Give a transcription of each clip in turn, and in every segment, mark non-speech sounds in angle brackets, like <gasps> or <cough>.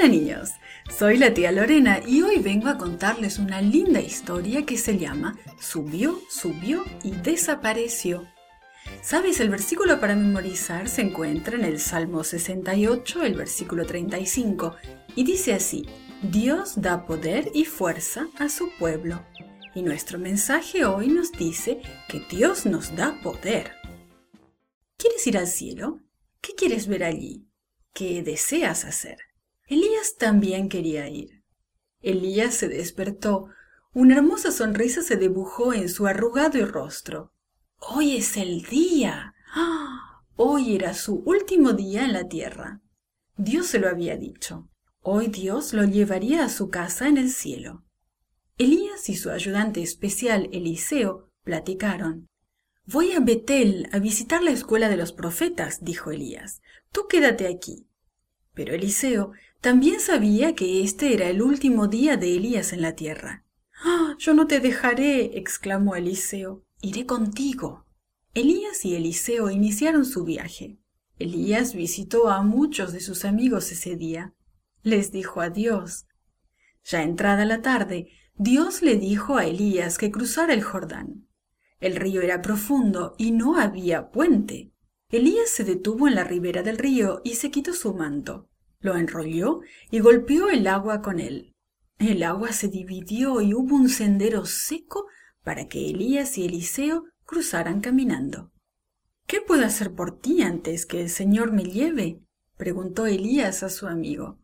Hola niños, soy la tía Lorena y hoy vengo a contarles una linda historia que se llama Subió, subió y desapareció. ¿Sabes? El versículo para memorizar se encuentra en el Salmo 68, el versículo 35, y dice así, Dios da poder y fuerza a su pueblo. Y nuestro mensaje hoy nos dice que Dios nos da poder. ¿Quieres ir al cielo? ¿Qué quieres ver allí? ¿Qué deseas hacer? Elías también quería ir. Elías se despertó. Una hermosa sonrisa se dibujó en su arrugado rostro. Hoy es el día. ¡Ah! <gasps> Hoy era su último día en la tierra. Dios se lo había dicho. Hoy Dios lo llevaría a su casa en el cielo. Elías y su ayudante especial Eliseo platicaron. Voy a Betel a visitar la escuela de los profetas, dijo Elías. Tú quédate aquí. Pero Eliseo también sabía que este era el último día de Elías en la tierra. ¡Ah! Yo no te dejaré, exclamó Eliseo. Iré contigo. Elías y Eliseo iniciaron su viaje. Elías visitó a muchos de sus amigos ese día. Les dijo adiós. Ya entrada la tarde, Dios le dijo a Elías que cruzara el Jordán. El río era profundo y no había puente. Elías se detuvo en la ribera del río y se quitó su manto. Lo enrolló y golpeó el agua con él. El agua se dividió y hubo un sendero seco para que Elías y Eliseo cruzaran caminando. ¿Qué puedo hacer por ti antes que el Señor me lleve? preguntó Elías a su amigo.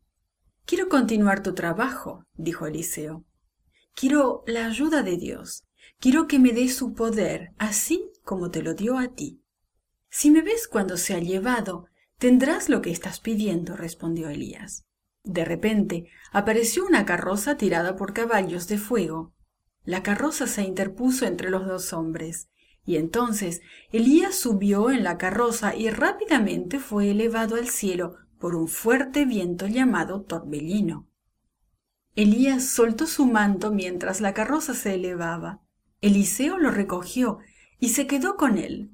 Quiero continuar tu trabajo, dijo Eliseo. Quiero la ayuda de Dios. Quiero que me dé su poder, así como te lo dio a ti. Si me ves cuando se ha llevado, tendrás lo que estás pidiendo, respondió Elías. De repente apareció una carroza tirada por caballos de fuego. La carroza se interpuso entre los dos hombres, y entonces Elías subió en la carroza y rápidamente fue elevado al cielo por un fuerte viento llamado torbellino. Elías soltó su manto mientras la carroza se elevaba. Eliseo lo recogió y se quedó con él.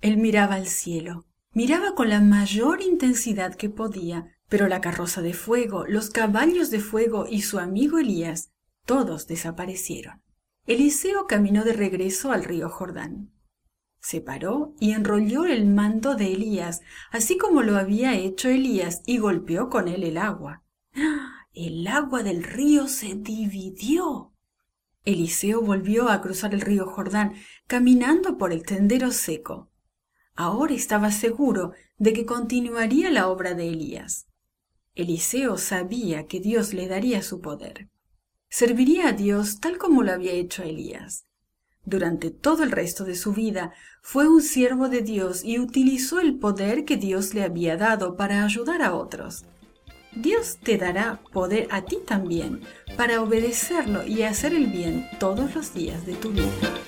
Él miraba al cielo, miraba con la mayor intensidad que podía, pero la carroza de fuego, los caballos de fuego y su amigo Elías, todos desaparecieron. Eliseo caminó de regreso al río Jordán. Se paró y enrolló el manto de Elías, así como lo había hecho Elías, y golpeó con él el agua. ¡Ah! El agua del río se dividió. Eliseo volvió a cruzar el río Jordán, caminando por el tendero seco. Ahora estaba seguro de que continuaría la obra de Elías. Eliseo sabía que Dios le daría su poder. Serviría a Dios tal como lo había hecho Elías. Durante todo el resto de su vida fue un siervo de Dios y utilizó el poder que Dios le había dado para ayudar a otros. Dios te dará poder a ti también para obedecerlo y hacer el bien todos los días de tu vida.